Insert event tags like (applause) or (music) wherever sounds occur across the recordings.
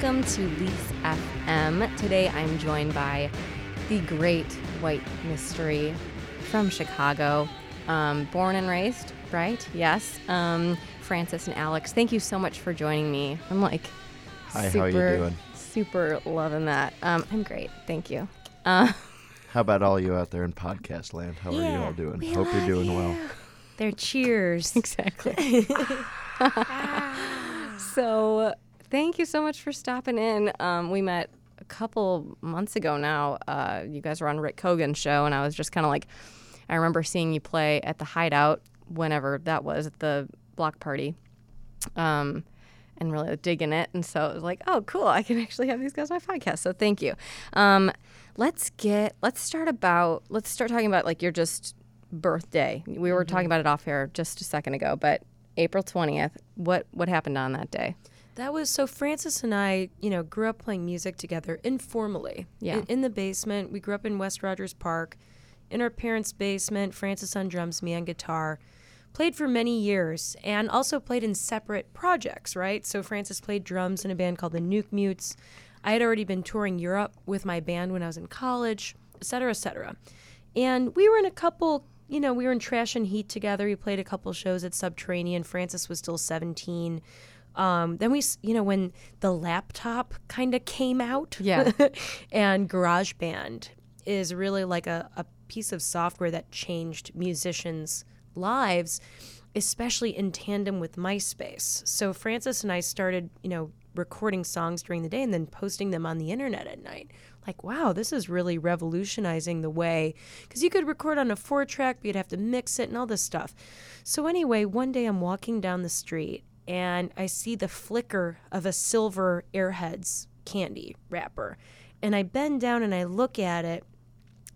Welcome to Lise FM. Today I'm joined by the great white mystery from Chicago, um, born and raised, right? Yes. Um, Francis and Alex, thank you so much for joining me. I'm like, Hi, super, how are you doing? Super loving that. Um, I'm great. Thank you. Uh, (laughs) How about all you out there in podcast land? How are you all doing? we Hope you're love doing well. Their cheers. (laughs) exactly. (laughs) so, thank you so much for stopping in. Um, we met a couple months ago now. Uh, you guys were on Rick Kogan's show, and I was just kind of like, I remember seeing you play at the Hideout whenever that was at the block party. Um, and really digging it. And so it was like, oh, cool. I can actually have these guys on my podcast. So thank you. Um, let's get, let's start about, let's start talking about like your just birthday. We were talking about it off here just a second ago, but April 20th, what, what happened on that day? That was so Francis and I, you know, grew up playing music together informally. Yeah. In, in the basement. We grew up in West Rogers Park. In our parents' basement, Francis on drums, me on guitar. Played for many years and also played in separate projects, right? So Francis played drums in a band called the Nuke Mutes. I had already been touring Europe with my band when I was in college, et cetera, et cetera. And we were in a couple, you know, we were in Trash and Heat together. We played a couple shows at Subterranean. Francis was still 17. Um, then we, you know, when the laptop kind of came out, Yeah. (laughs) and GarageBand is really like a, a piece of software that changed musicians' lives, especially in tandem with MySpace. So Francis and I started, you know, recording songs during the day and then posting them on the internet at night. Like, wow, this is really revolutionizing the way, because you could record on a four track, but you'd have to mix it and all this stuff. So, anyway, one day I'm walking down the street and I see the flicker of a silver Airheads candy wrapper. And I bend down and I look at it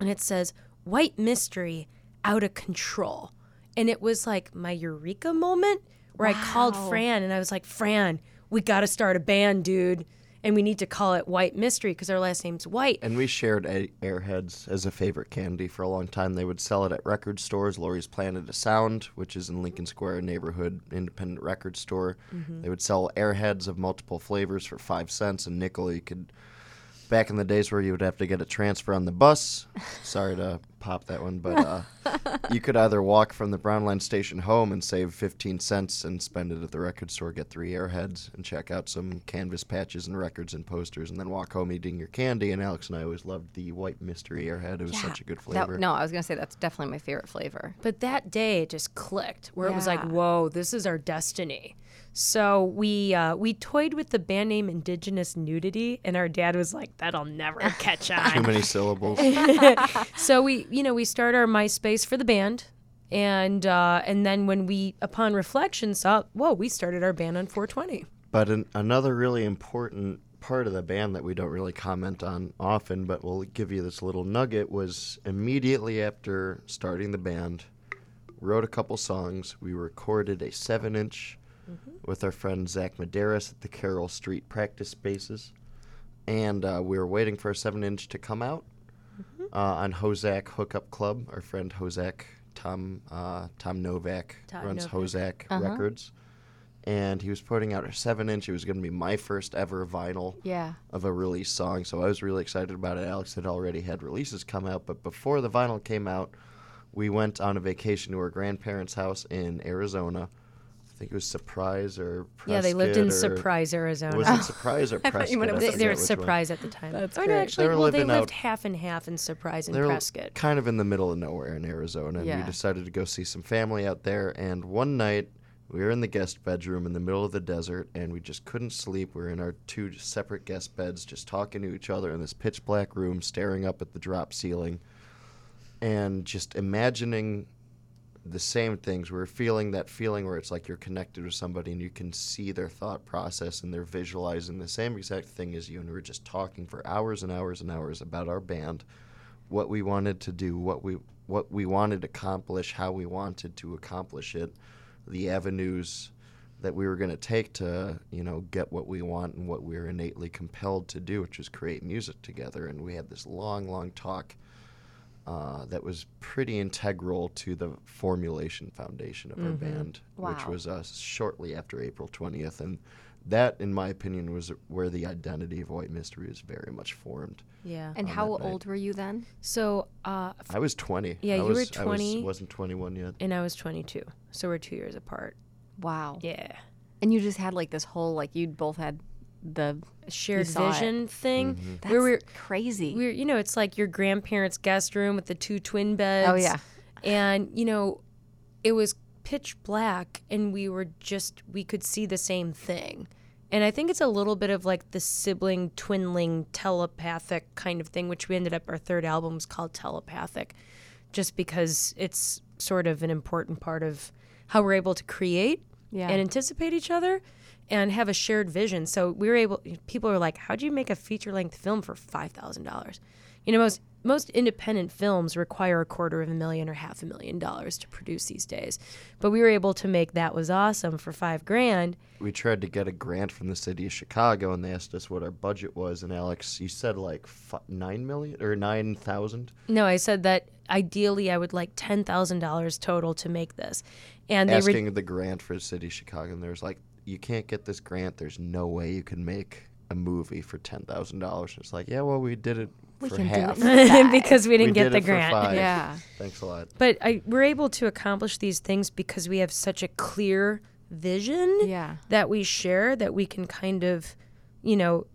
and it says, White Mystery Out of Control. And it was like my eureka moment where I called Fran and I was like, Fran, we got to start a band, dude. And we need to call it White Mystery because our last name's White. And we shared a- Airheads as a favorite candy for a long time. They would sell it at record stores. Laurie's Planet of Sound, which is in Lincoln Square neighborhood independent record store. Mm-hmm. They would sell Airheads of multiple flavors for five cents And nickel. You could, back in the days where you would have to get a transfer on the bus. Sorry to pop that one, but uh, you could either walk from the Brown Line station home and save 15 cents and spend it at the record store, get three Airheads, and check out some canvas patches and records and posters, and then walk home eating your candy. And Alex and I always loved the white mystery Airhead. It was such a good That- flavor. no, I was going to say that's definitely my favorite flavor. But that day it just clicked where it was like, whoa, this is our destiny. So we uh, we toyed with the band name Indigenous Nudity, and our dad was like, "That'll never (laughs) catch on." Too many syllables. (laughs) so we, you know, we start our MySpace for the band, and uh, and then when we, upon reflection, saw, whoa, we started our band on 420. But an, another really important part of the band that we don't really comment on often, but we'll give you this little nugget, was immediately after starting the band, wrote a couple songs. We recorded a seven inch with our friend Zach Medeiros at the Carroll Street practice spaces. And uh, we were waiting for a seven inch to come out uh, on HoZac Hookup Club. Our friend HoZac, Tom, uh, Tom Novak, Tom runs Novak. HoZac Uh-huh. Records and he was putting out a seven inch. It was going to be my first ever vinyl Yeah. of a release song, so I was really excited about it. Alex had already had releases come out, but before the vinyl came out, we went on a vacation to our grandparents' house in Arizona. I think it was Surprise or Prescott yeah, they lived in or- Surprise, Arizona. Was it (laughs) Surprise or Prescott? you meant it was I They, forget they were which one. Surprise at the time. That's oh, no, actually, They were well, they lived out- half and half in Surprise and Prescott. kind of in the middle of nowhere in Arizona, and Yeah. we decided to go see some family out there. And one night, we were in the guest bedroom in the middle of the desert, and we just couldn't sleep. We were in our two separate guest beds, just talking to each other in this pitch black room, staring up at the drop ceiling, and just imagining the same things. We're feeling that feeling where it's like you're connected with somebody and you can see their thought process and they're visualizing the same exact thing as you. And we were just talking for hours and hours and hours about our band, what we wanted to do, what we what we wanted to accomplish, how we wanted to accomplish it, the avenues that we were going to take to, you know, get what we want and what we were innately compelled to do, which is create music together. And we had this long, long talk uh, that was pretty integral to the formulation foundation of our band, which was uh, shortly after April 20th. And that, in my opinion, was where the identity of White Mystery is very much formed. Yeah. And how that night. old were you then? So, uh, I was 20. Yeah, I you were 20. I was, wasn't 21 yet. and I was 22. So we're two years apart. Wow. Yeah. And you just had like this whole like you'd both had the Shared saw it. vision thing. Mm-hmm. that's Where we're, crazy. we're, you know, it's like your grandparents' guest room with the two twin beds. oh yeah. And, you know, it was pitch black and we were just, we could see the same thing. And I think it's a little bit of like the sibling, twinling, telepathic kind of thing, which we ended up, our third album was called Telepathic, just because it's sort of an important part of how we're able to create Yeah. and anticipate each other and have a shared vision. So we were able, people are like, "How do you make a feature length film for $5,000? You know, most, most independent films require a quarter of a million or half a million dollars to produce these days. But we were able to make That Was Awesome for five grand. We tried to get a grant from the city of Chicago, and they asked us what our budget was. And Alex, you said like fi- nine million or nine thousand. No, I said that ideally I would like $10,000 total to make this. And they re- Asking the grant for the city of Chicago, and there's like, you can't get this grant. There's no way you can make a movie for ten thousand dollars. It's like, yeah, well, we did it We for can do half. it. (laughs) because we didn't We get did the it for grant. five. Yeah. Thanks a lot. But I, we're able to accomplish these things because we have such a clear vision Yeah. that we share that we can kind of, you know,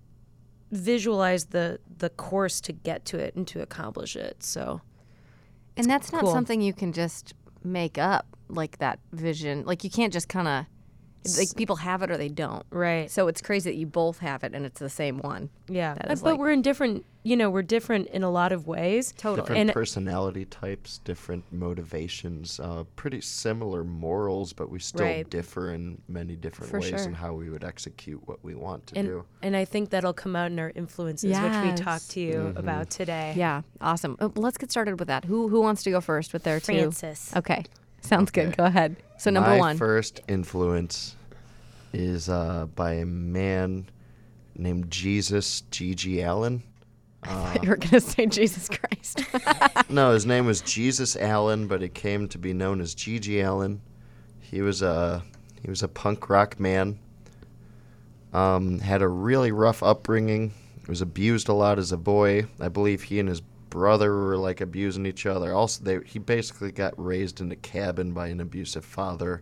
visualize the the course to get to it and to accomplish it. So And that's not cool. something you can just make up like that vision. Like you can't just kind of like people have it or they don't. right, So it's crazy that you both have it and it's the same one. yeah. That but like- we're in different, you know, we're different in a lot of ways. Totally. Different And- personality types, different motivations, uh, pretty similar morals, but we still Right. differ in many different For ways sure. in how we would execute what we want to And do. and I think that'll come out in our influences, which we talked to you about today. Yeah. Awesome. Uh, let's get started with that. Who who wants to go first with their two? Francis. Okay. Sounds good. Go ahead. So number My one. first influence is uh, by a man named Jesus G.G. Allin. you were gonna say Jesus Christ. (laughs) no, his name was Jesus Allin, but it came to be known as G.G. Allin. He was a he was a punk rock man. Um, had a really rough upbringing. Was abused a lot as a boy. I believe he and his brother were like abusing each other. Also, they he basically got raised in a cabin by an abusive father.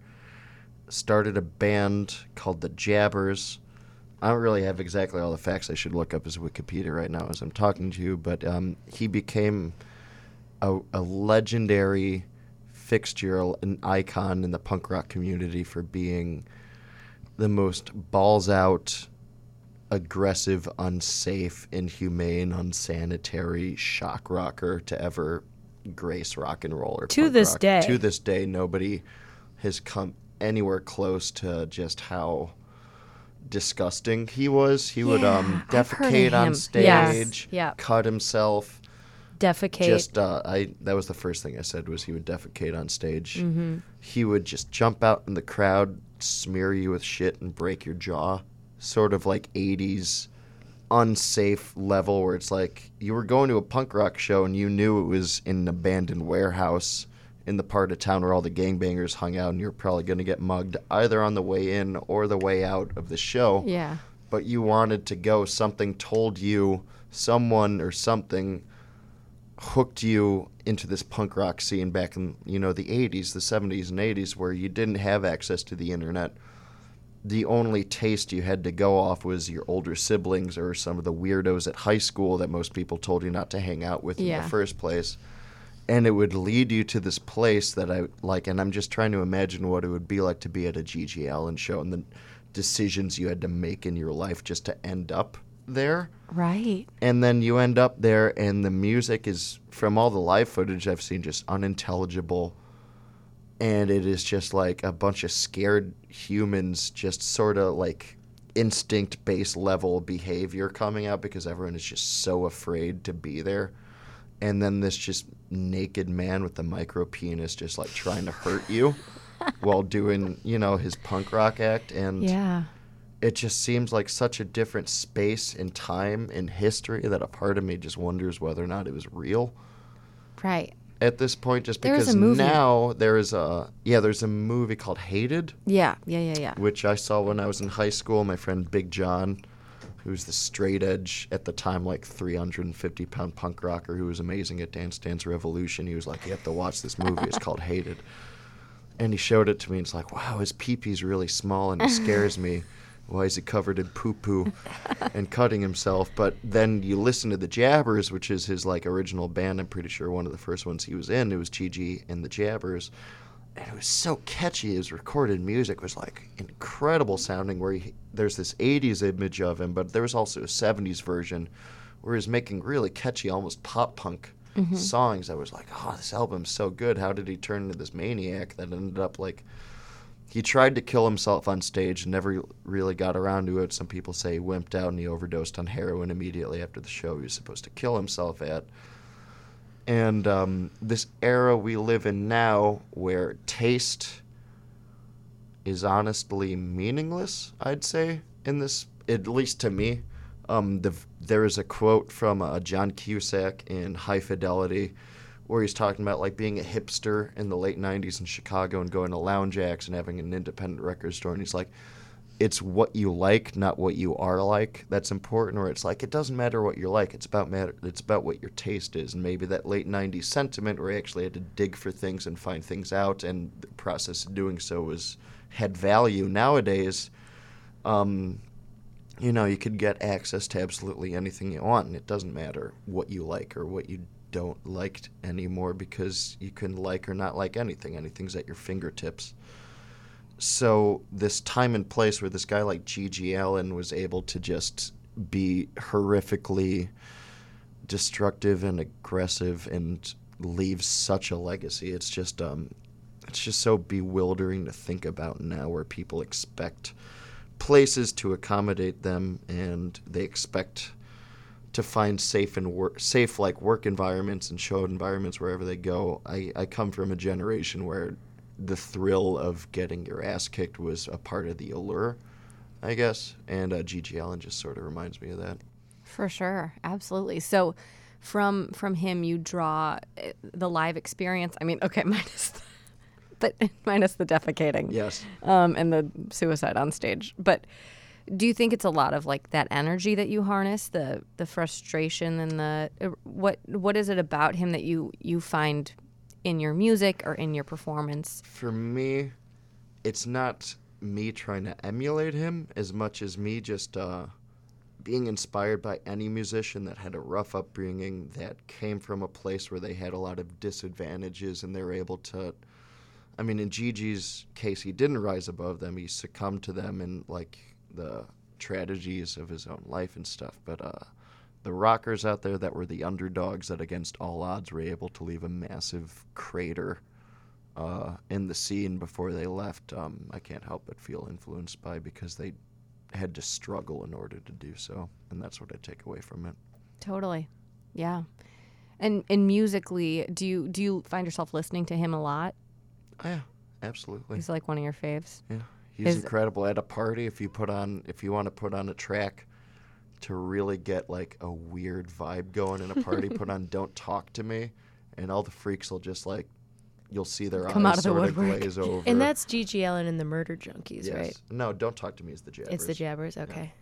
Started a band called the Jabbers. I don't really have exactly all the facts. I should look up his Wikipedia right now as I'm talking to you. But um, he became a, a legendary fixture, an icon in the punk rock community for being the most balls out, aggressive, unsafe, inhumane, unsanitary shock rocker to ever grace rock and roll or To this rock. day. To this day, nobody has come anywhere close to just how disgusting he was. He would um, Yeah, heard of defecate on stage, Yes. Cut himself. Defecate. Just uh, I that was the first thing I said was he would defecate on stage. Mm-hmm. He would just jump out in the crowd, smear you with shit, and break your jaw. Sort of like '80s unsafe level where it's like you were going to a punk rock show and you knew it was in an abandoned warehouse in the part of town where all the gangbangers hung out, and you're probably going to get mugged either on the way in or the way out of the show yeah. but you wanted to go. Something told you, someone or something hooked you into this punk rock scene back in you know the 80s, the 70s and 80s, where you didn't have access to the internet. The only taste you had to go off was your older siblings or some of the weirdos at high school that most people told you not to hang out with in the first place. And it would lead you to this place that I like, and I'm just trying to imagine what it would be like to be at a G.G. Allin show and the decisions you had to make in your life just to end up there. Right. And then you end up there, and the music is, from all the live footage I've seen, just unintelligible. And it is just like a bunch of scared humans, just sort of like instinct based level behavior coming out because everyone is just so afraid to be there. And then this just naked man with the micro penis just like trying to hurt you (laughs) while doing, you know, his punk rock act. And Yeah. it just seems like such a different space and time in history that a part of me just wonders whether or not it was real. Right. At this point, just There because now there is a yeah, there's a movie called Hated, Yeah, yeah, yeah, yeah. which I saw when I was in high school. My friend Big John, who's the straight edge at the time, like 350 pound punk rocker who was amazing at Dance Dance Revolution. He was like, "You have to watch this movie. It's called Hated." And he showed it to me. And it's like, wow, his pee-pee's really small and it scares me. (laughs) Why is he covered in poo-poo and cutting himself? But then you listen to the Jabbers, which is his like original band. I'm pretty sure one of the first ones he was in. It was Gigi and the Jabbers, and it was so catchy. His recorded music was like incredible sounding. Where he, there's this '80s image of him, but there was also a '70s version where he's making really catchy, almost pop punk mm-hmm. songs. I was like, oh, this album's so good. How did he turn into this maniac that ended up like? He tried to kill himself on stage and never really got around to it. Some people say he wimped out and he overdosed on heroin immediately after the show he was supposed to kill himself at. And um, this era we live in now, where taste is honestly meaningless, I'd say, in this, at least to me. Um, the, there is a quote from uh, John Cusack in High Fidelity where he's talking about like being a hipster in the late 90s in Chicago and going to Lounge Acts and having an independent record store. And he's like, it's what you like, not what you are like. That's important. Or it's like it doesn't matter what you're like. It's about matter. It's about what your taste is. And maybe that late '90s sentiment, where he actually had to dig for things and find things out, and the process of doing so was had value. Nowadays, um, you know, you could get access to absolutely anything you want, and it doesn't matter what you like or what you don't like anymore because you can like or not like anything. Anything's at your fingertips so this time and place where this guy like G.G. Allin was able to just be horrifically destructive and aggressive and leave such a legacy. It's just um it's just so bewildering to think about now where people expect places to accommodate them and they expect to find safe and work safe like work environments and show environments wherever they go. I, I come from a generation where the thrill of getting your ass kicked was a part of the allure, I guess. And uh, G.G. Allin just sort of reminds me of that. For sure, absolutely. So, from from him, you draw uh, the live experience. I mean, okay, (laughs) minus the, (laughs) but minus the defecating, Yes. um, and the suicide on stage. But do you think it's a lot of like that energy that you harness, the the frustration and the uh, what what is it about him that you you find in your music or in your performance? For me, it's not me trying to emulate him as much as me just uh, being inspired by any musician that had a rough upbringing that came from a place where they had a lot of disadvantages and they were able to. I mean, in Gigi's case, he didn't rise above them. He succumbed to them and like the tragedies of his own life and stuff. But uh, the rockers out there that were the underdogs that against all odds were able to leave a massive crater uh, in the scene before they left, um, I can't help but feel influenced by because they had to struggle in order to do so, and that's what I take away from it. Totally, yeah. And and musically, do you do you find yourself listening to him a lot? Oh, yeah, absolutely. He's like one of your faves. Yeah, he's Is- incredible at a party. If you put on, if you want to put on a track to really get like a weird vibe going in a party, put on (laughs) "Don't Talk to Me," and all the freaks will just like, you'll see their Come eyes out of the sort of glaze (laughs) over. And that's G.G. Allin and the Murder Junkies, yes. right? No, "Don't Talk to Me" is the Jabbers. It's the Jabbers. Okay.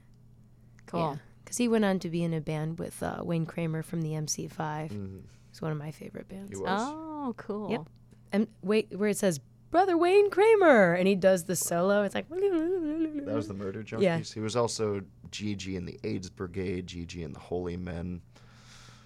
Cool. Because he went on to be in a band with uh, Wayne Kramer from the MC5. Mhm. It's one of my favorite bands. He was. Oh, cool. Yep. And wait, where it says "Brother Wayne Kramer," and he does the solo. It's like That was the Murder Junkies. Yeah. He was also Gigi in the AIDS Brigade, Gigi in the Holy Men.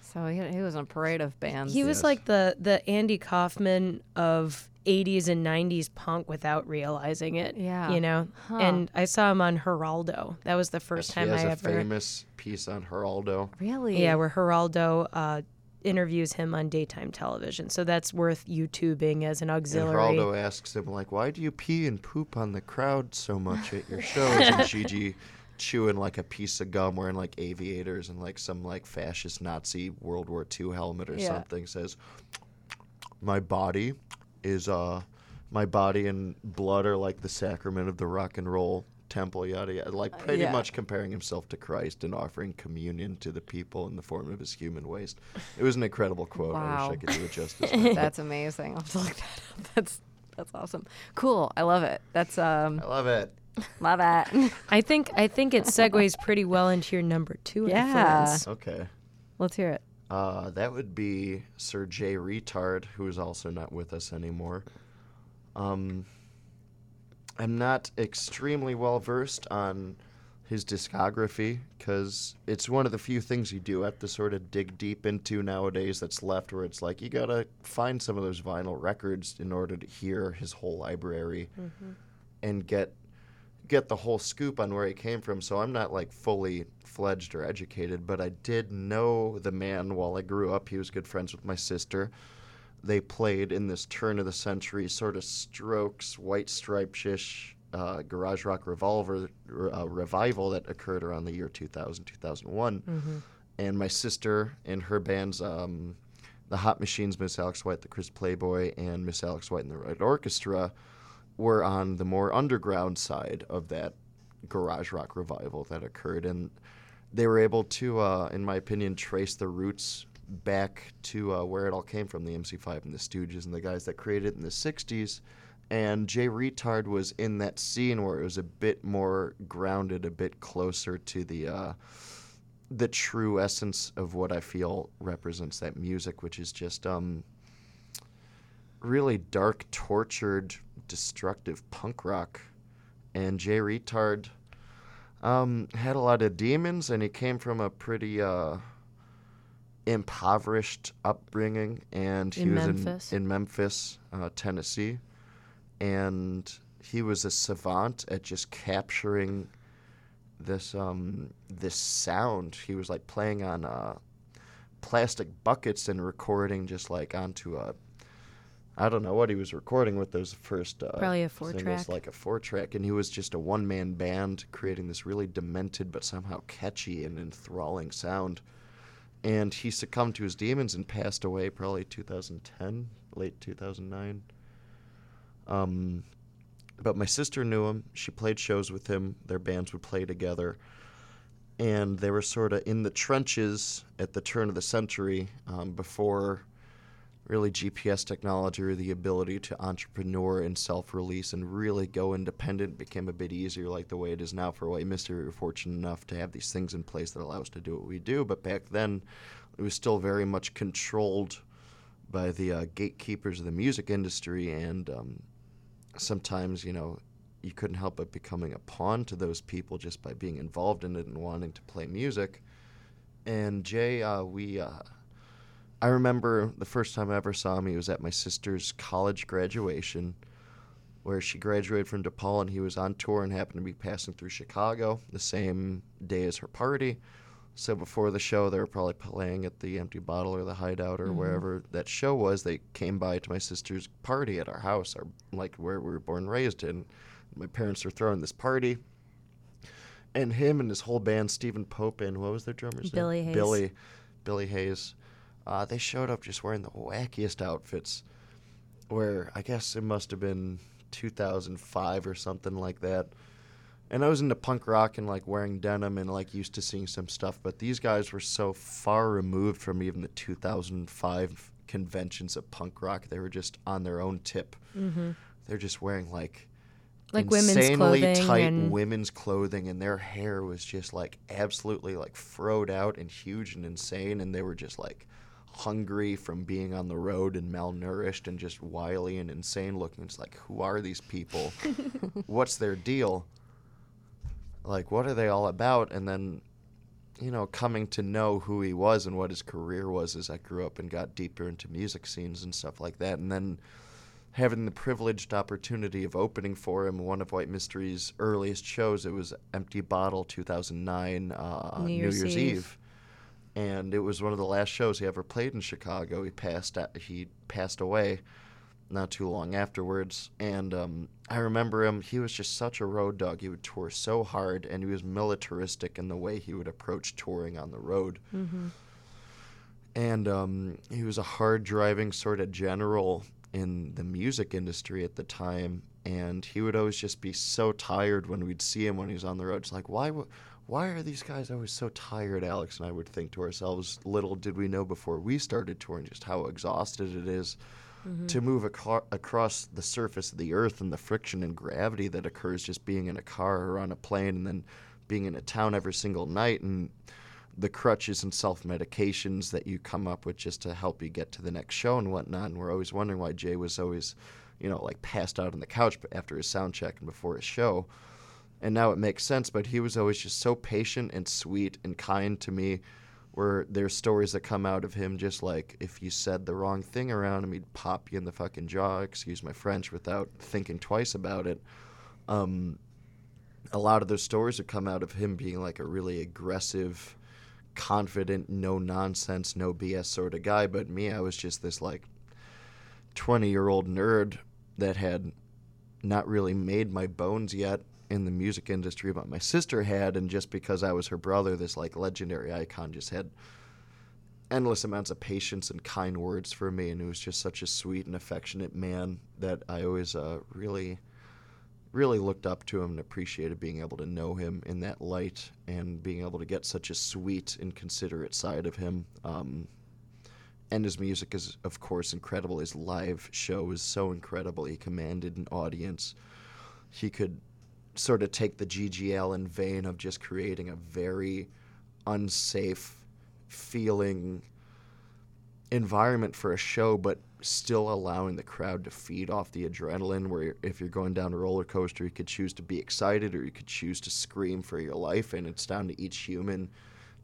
So he, he was in a parade of bands. He was Yes. like the the Andy Kaufman of 80s and 90s punk without realizing it. Yeah. You know? Huh. And I saw him on Geraldo. That was the first Yes, time he has I a ever. famous piece on Geraldo. really. Yeah, where Geraldo uh, interviews him on daytime television. So that's worth YouTubing as an auxiliary. And. Geraldo asks him, like, why do you pee and poop on the crowd so much at your shows? and (laughs) Gigi chewing like a piece of gum, wearing like aviators and like some like fascist Nazi World War II helmet or Yeah. something, says, my body is, uh, my body and blood are like the sacrament of the rock and roll temple, yada yada. Like pretty yeah. much comparing himself to Christ and offering communion to the people in the form of his human waste. It was an incredible quote. Wow. I wish I could do it justice. (laughs) That's amazing. I'll have to look that up. (laughs) That's that's awesome. Cool. I love it. That's um I love it. love it. (laughs) I think I think it segues pretty well into your number two Yeah. influence. Okay. Let's hear it. Uh, that would be Sir Jay Reatard, who is also not with us anymore. Um, I'm not extremely well versed on his discography because it's one of the few things you do have to sort of dig deep into nowadays that's left where it's like you gotta find some of those vinyl records in order to hear his whole library mm-hmm. and get get the whole scoop on where he came from. So I'm not like fully fledged or educated, but I did know the man while I grew up. He was good friends with my sister. They played in this turn of the century sort of Strokes, White Stripes-ish uh, garage rock revolver uh, revival that occurred around the year 2000, 2001. And my sister and her bands, um, the Hot Machines, Miss Alex White, the Chris Playboy, and Miss Alex White and the Red Orchestra, were on the more underground side of that garage rock revival that occurred, and they were able to, uh, in my opinion, trace the roots back to uh, where it all came from the MC5 and the Stooges and the guys that created it in the 60s. And Jay Reatard was in that scene where it was a bit more grounded, a bit closer to the uh, the true essence of what I feel represents that music, which is just um, really dark, tortured, destructive punk rock. And Jay Reatard um, had a lot of demons, and he came from a pretty uh, impoverished upbringing. And he In was Memphis? in in Memphis, uh, Tennessee, and he was a savant at just capturing this um, this sound. He was like playing on uh, plastic buckets and recording just like onto a I don't know what he was recording with those first uh, Probably a four singles, track. like a four track, and he was just a one man band creating this really demented but somehow catchy and enthralling sound. And he succumbed to his demons and passed away probably 2010, late 2009. Um, but my sister knew him. She played shows with him. Their bands would play together. And they were sort of in the trenches at the turn of the century um, before really GPS technology or the ability to entrepreneur and self release and really go independent became a bit easier, like the way it is now for White Mystery. We're fortunate enough to have these things in place that allow us to do what we do. But back then, it was still very much controlled by the uh, gatekeepers of the music industry and um, sometimes you know you couldn't help but becoming a pawn to those people just by being involved in it and wanting to play music and jay uh, we uh, i remember the first time i ever saw him he was at my sister's college graduation where she graduated from DePaul and he was on tour and happened to be passing through Chicago the same day as her party. So before the show, they were probably playing at the Empty Bottle or the Hideout or mm-hmm. wherever that show was. They came by to my sister's party at our house, or like where we were born and raised in. My parents were throwing this party, and him and his whole band, Stephen Pope and what was their drummer's Billy name? Hayes. Billy, Billy Hayes. Uh, they showed up just wearing the wackiest outfits. Where I guess it must have been 2005 or something like that. And I was into punk rock and like wearing denim and like used to seeing some stuff, but these guys were so far removed from even the 2005 conventions of punk rock. They were just on their own tip. Mm-hmm. They're just wearing like Like women's insanely tight and- women's clothing, and their hair was just like absolutely like froed out and huge and insane, and they were just like hungry from being on the road and malnourished and just wily and insane looking. It's like, who are these people? (laughs) What's their deal? Like, what are they all about? And then, you know, coming to know who he was and what his career was as I grew up and got deeper into music scenes and stuff like that. And then having the privileged opportunity of opening for him one of White Mystery's earliest shows. It was Empty Bottle 2009 uh, New New Year's Year's, Eve. Eve. And it was one of the last shows he ever played in Chicago. He passed he passed away not too long afterwards. And um, I remember him. He was just such a road dog. He would tour so hard, and he was militaristic in the way he would approach touring on the road and um, he was a hard driving sort of general in the music industry at the time, and he would always just be so tired when we'd see him when he was on the road. It's like, why, w- why are these guys always so tired, Alex? And I would think to ourselves, little did we know before we started touring just how exhausted it is mm-hmm. to move across the surface of the earth and the friction and gravity that occurs just being in a car or on a plane and then being in a town every single night and the crutches and self medications that you come up with just to help you get to the next show and whatnot. And we're always wondering why Jay was always, you know, like passed out on the couch after his sound check and before his show. And now it makes sense, but he was always just so patient and sweet and kind to me. Where there's stories that come out of him just like if you said the wrong thing around him, he'd pop you in the fucking jaw, excuse my French, without thinking twice about it. Um, a lot of those stories would come out of him being like a really aggressive, confident, no nonsense, no BS sort of guy. But me, I was just this like 20 year old nerd that had not really made my bones yet in the music industry, but my sister had. And just because I was her brother, this like legendary icon just had endless amounts of patience and kind words for me. And he was just such a sweet and affectionate man that I always uh, really really looked up to him and appreciated being able to know him in that light and being able to get such a sweet and considerate side of him. Um, and his music is, of course, incredible. His live show is so incredible. He commanded an audience. He could sort of take the GG Allin vein of just creating a very unsafe feeling environment for a show, but still allowing the crowd to feed off the adrenaline. Where if you're going down a roller coaster, you could choose to be excited or you could choose to scream for your life, and it's down to each human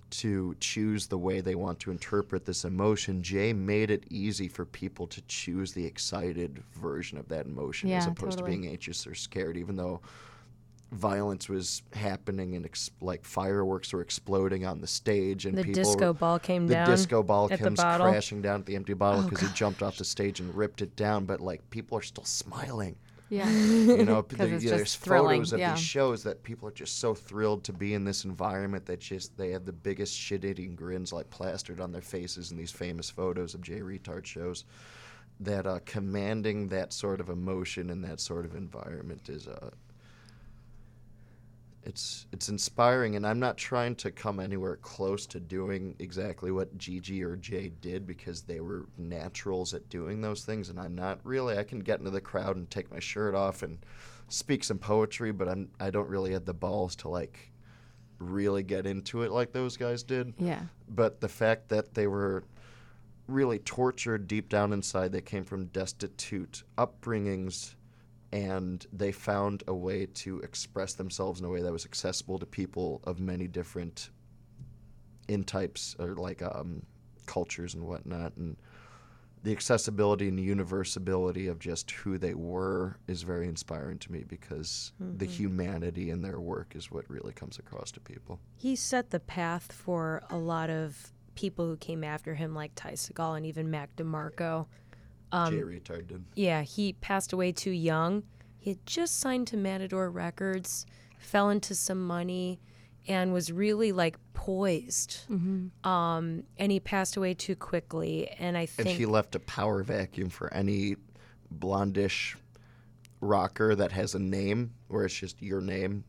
to choose the way they want to interpret this emotion. Jay made it easy for people to choose the excited version of that emotion as opposed totally. to being anxious or scared, even though violence was happening and ex- like fireworks were exploding on the stage and The people disco were- ball came the down disco ball at comes. Oh, crashing down at the empty bottle because he jumped off the stage and ripped it down but like people are still smiling Yeah. (laughs) you know (laughs) the- it's yeah, there's thrilling, photos of yeah. these shows that people are just so thrilled to be in this environment that just they have the biggest shit-eating grins like plastered on their faces in these famous photos of Jay Reatard shows that uh, commanding that sort of emotion in that sort of environment is uh, it's it's inspiring and I'm not trying to come anywhere close to doing exactly what Gigi or Jay did because they were naturals at doing those things and I'm not really I can get into the crowd and take my shirt off and speak some poetry but I'm I don't really have the balls to like really get into it like those guys did Yeah. but the fact that they were really tortured deep down inside, they came from destitute upbringings, and they found a way to express themselves in a way that was accessible to people of many different in types or like um, cultures and whatnot. And the accessibility and universability of just who they were is very inspiring to me because the humanity in their work is what really comes across to people. He set the path for a lot of people who came after him, like Ty Segall and even Mac DeMarco. Jay Reatard did. Yeah, he passed away too young. He had just signed to Matador Records, fell into some money, and was really like poised. Um, and he passed away too quickly. And I And think he left a power vacuum for any blondish rocker that has a name where it's just your name.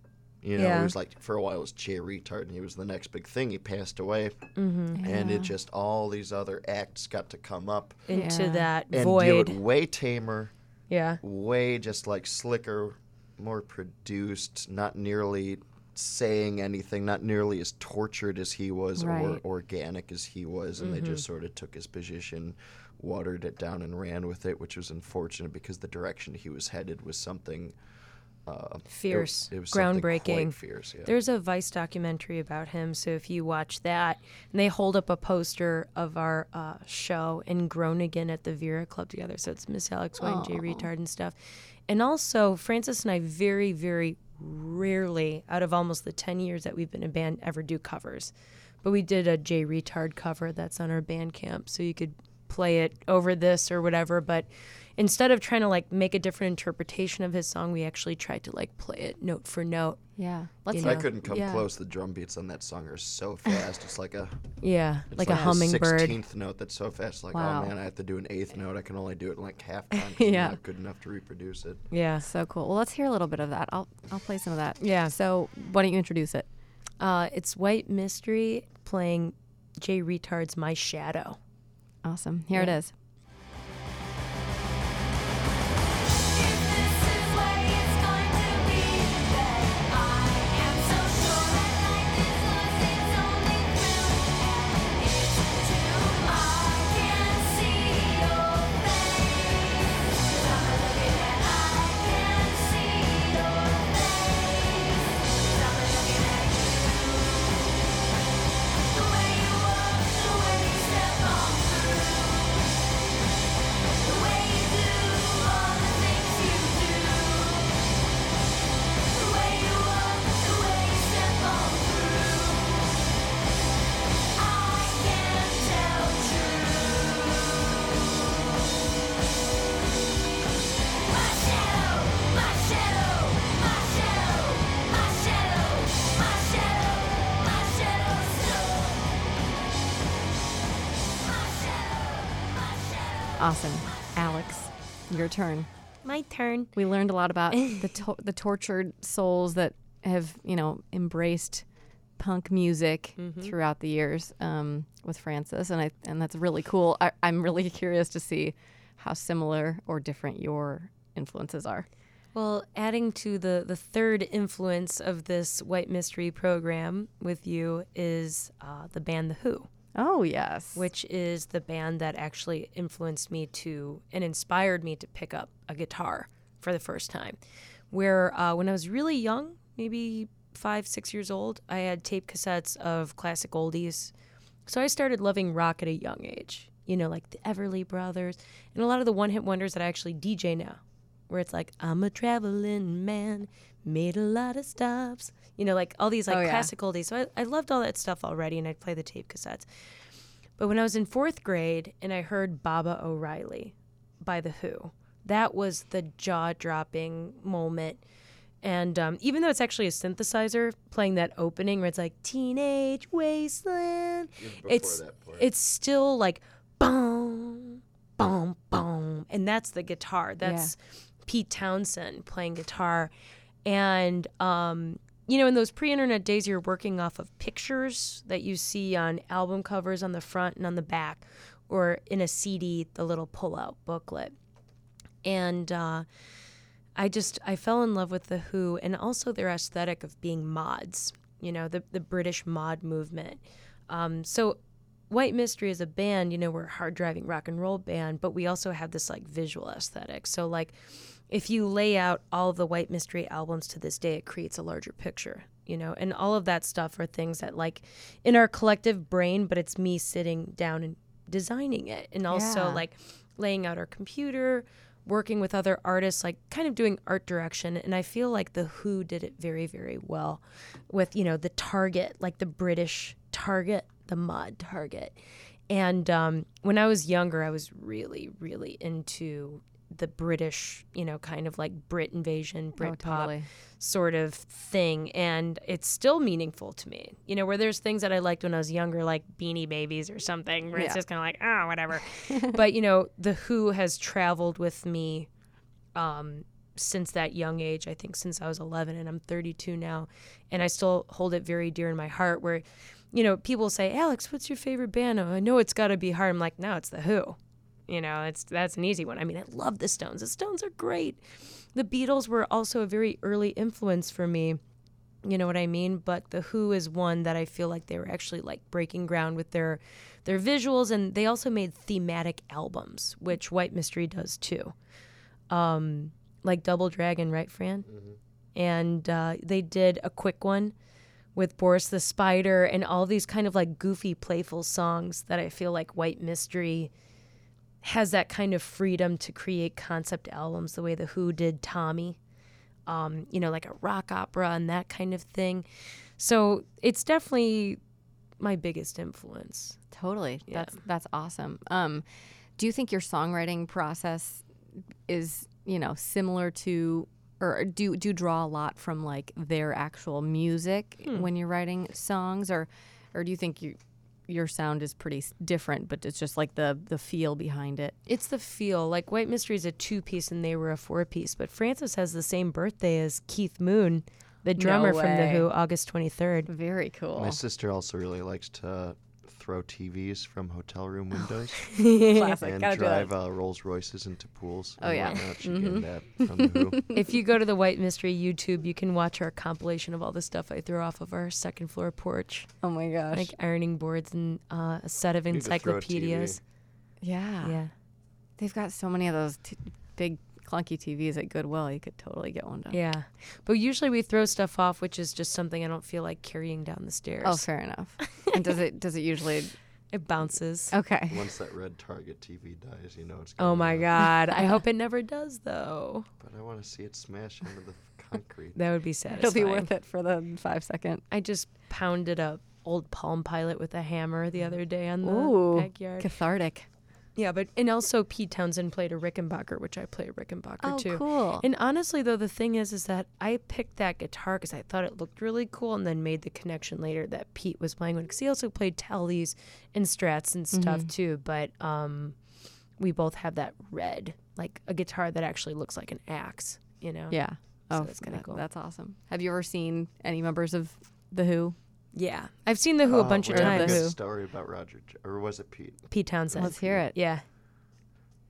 You know, Yeah. it was like for a while it was Jay Reatard, and he was the next big thing. He passed away, Mm-hmm. and Yeah. it just all these other acts got to come up into Yeah. that and do void. it way tamer, Yeah. way just like slicker, more produced, not nearly saying anything, not nearly as tortured as he was or organic as he was, and they just sort of took his position, watered it down, and ran with it, which was unfortunate because the direction he was headed was something uh, Fierce, it was something quite groundbreaking. fierce. Yeah. There's a Vice documentary about him, so if you watch that, and they hold up a poster of our uh, show in Groningen at the Vera Club together. So it's Miss Alex White Jay Reatard and stuff. And also, Francis and I very, very rarely, out of almost the 10 years that we've been a band, ever do covers. But we did a Jay Reatard cover that's on our Bandcamp, so you could play it over this or whatever. But instead of trying to like make a different interpretation of his song, we actually tried to like play it note for note. Yeah. Let's You I couldn't come yeah. close. The drum beats on that song are so (laughs) fast. It's like a Yeah, it's like, a hummingbird. Sixteenth note that's so fast. Like Wow. oh man, I have to do an eighth note. I can only do it in like half time. (laughs) 'cause Yeah. I'm not good enough to reproduce it. Yeah. So cool. Well, let's hear a little bit of that. I'll I'll play some of that. Yeah. So why don't you introduce it? Uh, it's White Mystery playing Jay Reatard's My Shadow. Awesome. Here it Yeah. is. Awesome. Alex, your turn. My turn. We learned a lot about (laughs) the to- the tortured souls that have, you know, embraced punk music throughout the years um, with Francis, and I and that's really cool. I, I'm really (laughs) curious to see how similar or different your influences are. Well, adding to the, the third influence of this White Mystery program with you is uh, the band The Who, Oh yes, which is the band that actually influenced me to and inspired me to pick up a guitar for the first time. Where uh, when I was really young, maybe five, six years old, I had tape cassettes of classic oldies. So I started loving rock at a young age, you know, like the Everly Brothers and a lot of the one hit wonders that I actually DJ now, where it's like, I'm a traveling man, made a lot of stops, you know, like all these like Oh, yeah. classic oldies. So I, I loved all that stuff already and I'd play the tape cassettes. But when I was in fourth grade and I heard Baba O'Riley by The Who, that was the jaw dropping moment. And um, even though it's actually a synthesizer playing that opening where it's like Teenage Wasteland, it's it's still like boom, boom, boom, and that's the guitar. That's Pete Townshend playing guitar, and um, you know, in those pre-internet days, you're working off of pictures that you see on album covers on the front and on the back, or in a CD, the little pull-out booklet, and. Uh, I just I fell in love with the Who and also their aesthetic of being mods. You know, the the British mod movement. Um, so White Mystery is a band, you know, we're a hard driving rock and roll band, but we also have this like visual aesthetic. So like if you lay out all of the White Mystery albums to this day, it creates a larger picture, you know, and all of that stuff are things that like in our collective brain, but it's me sitting down and designing it and also Yeah. like laying out our computer, working with other artists, like kind of doing art direction. And I feel like The Who did it very, very well with, you know, the Target, like the British Target, the mod Target. And um, when I was younger, I was really, really into the British, you know, kind of like Brit invasion, Brit Oh, totally. sort of thing. And it's still meaningful to me, you know, where there's things that I liked when I was younger, like Beanie Babies or something, where it's just kind of like, oh, whatever. (laughs) but, you know, The Who has traveled with me um, since that young age. I think since I was 11 and I'm 32 now. And I still hold it very dear in my heart where, you know, people say, Alex, what's your favorite band? Oh, I know it's got to be hard. I'm like, no, it's The Who. You know, it's that's an easy one. I mean, I love the Stones. The Stones are great. The Beatles were also a very early influence for me. You know what I mean? But The Who is one that I feel like they were actually like breaking ground with their their visuals and they also made thematic albums, which White Mystery does too. Um like Double Dragon, right, Fran? And uh, they did a quick one with Boris the Spider and all these kind of like goofy, playful songs that I feel like White Mystery has that kind of freedom to create concept albums the way the Who did Tommy, um, you know, like a rock opera and that kind of thing. So it's definitely my biggest influence. Totally. Yeah. That's that's awesome. Um, do you think your songwriting process is you know similar to or do do you draw a lot from like their actual music when you're writing songs or or do you think you your sound is pretty different but it's just like the the feel behind it It's the feel. Like White Mystery is a two piece and they were a four piece. But Francis has the same birthday as Keith Moon, the drummer from The. Who, August 23rd. very cool My sister also really likes to throw TVs from hotel room windows (laughs) classic and gotta drive that uh, Rolls Royces into pools. Oh, and yeah. whatnot. She gained that from the Who. (laughs) if you go to the White Mystery YouTube, you can watch our compilation of all the stuff I threw off of our second floor porch, oh my gosh like ironing boards and uh, a set of need to throw a encyclopedias. yeah Yeah. they've got so many of those t- big clunky tvs at goodwill you could totally get one done Yeah. But usually we throw stuff off, which is just something I don't feel like carrying down the stairs. oh fair enough and does it does it usually (laughs) It bounces. okay Once that red Target TV dies, you know it's Oh my up. God. I hope (laughs) it never does, though. But I want to see it smash into the concrete. That would be sad. (laughs) it'll be worth it for the five second I just pounded a old Palm Pilot with a hammer the other day on the Ooh, backyard. cathartic Yeah, but and also Pete Townshend played a Rickenbacker, which I play a Rickenbacker oh too. cool And honestly, though, the thing is, is that I picked that guitar because I thought it looked really cool, and then made the connection later that Pete was playing one because he also played Tellys and Strats and stuff Mm-hmm. too. But um, we both have that red, like a guitar that actually looks like an axe. You know? Yeah. So Oh, that's kinda that- cool. That's awesome. Have you ever seen any members of the Who? Yeah. I've seen the Who a Oh, bunch of we have a times. good Who. story about Roger, J- or was it Pete? Pete Townshend. Let's hear it. Yeah.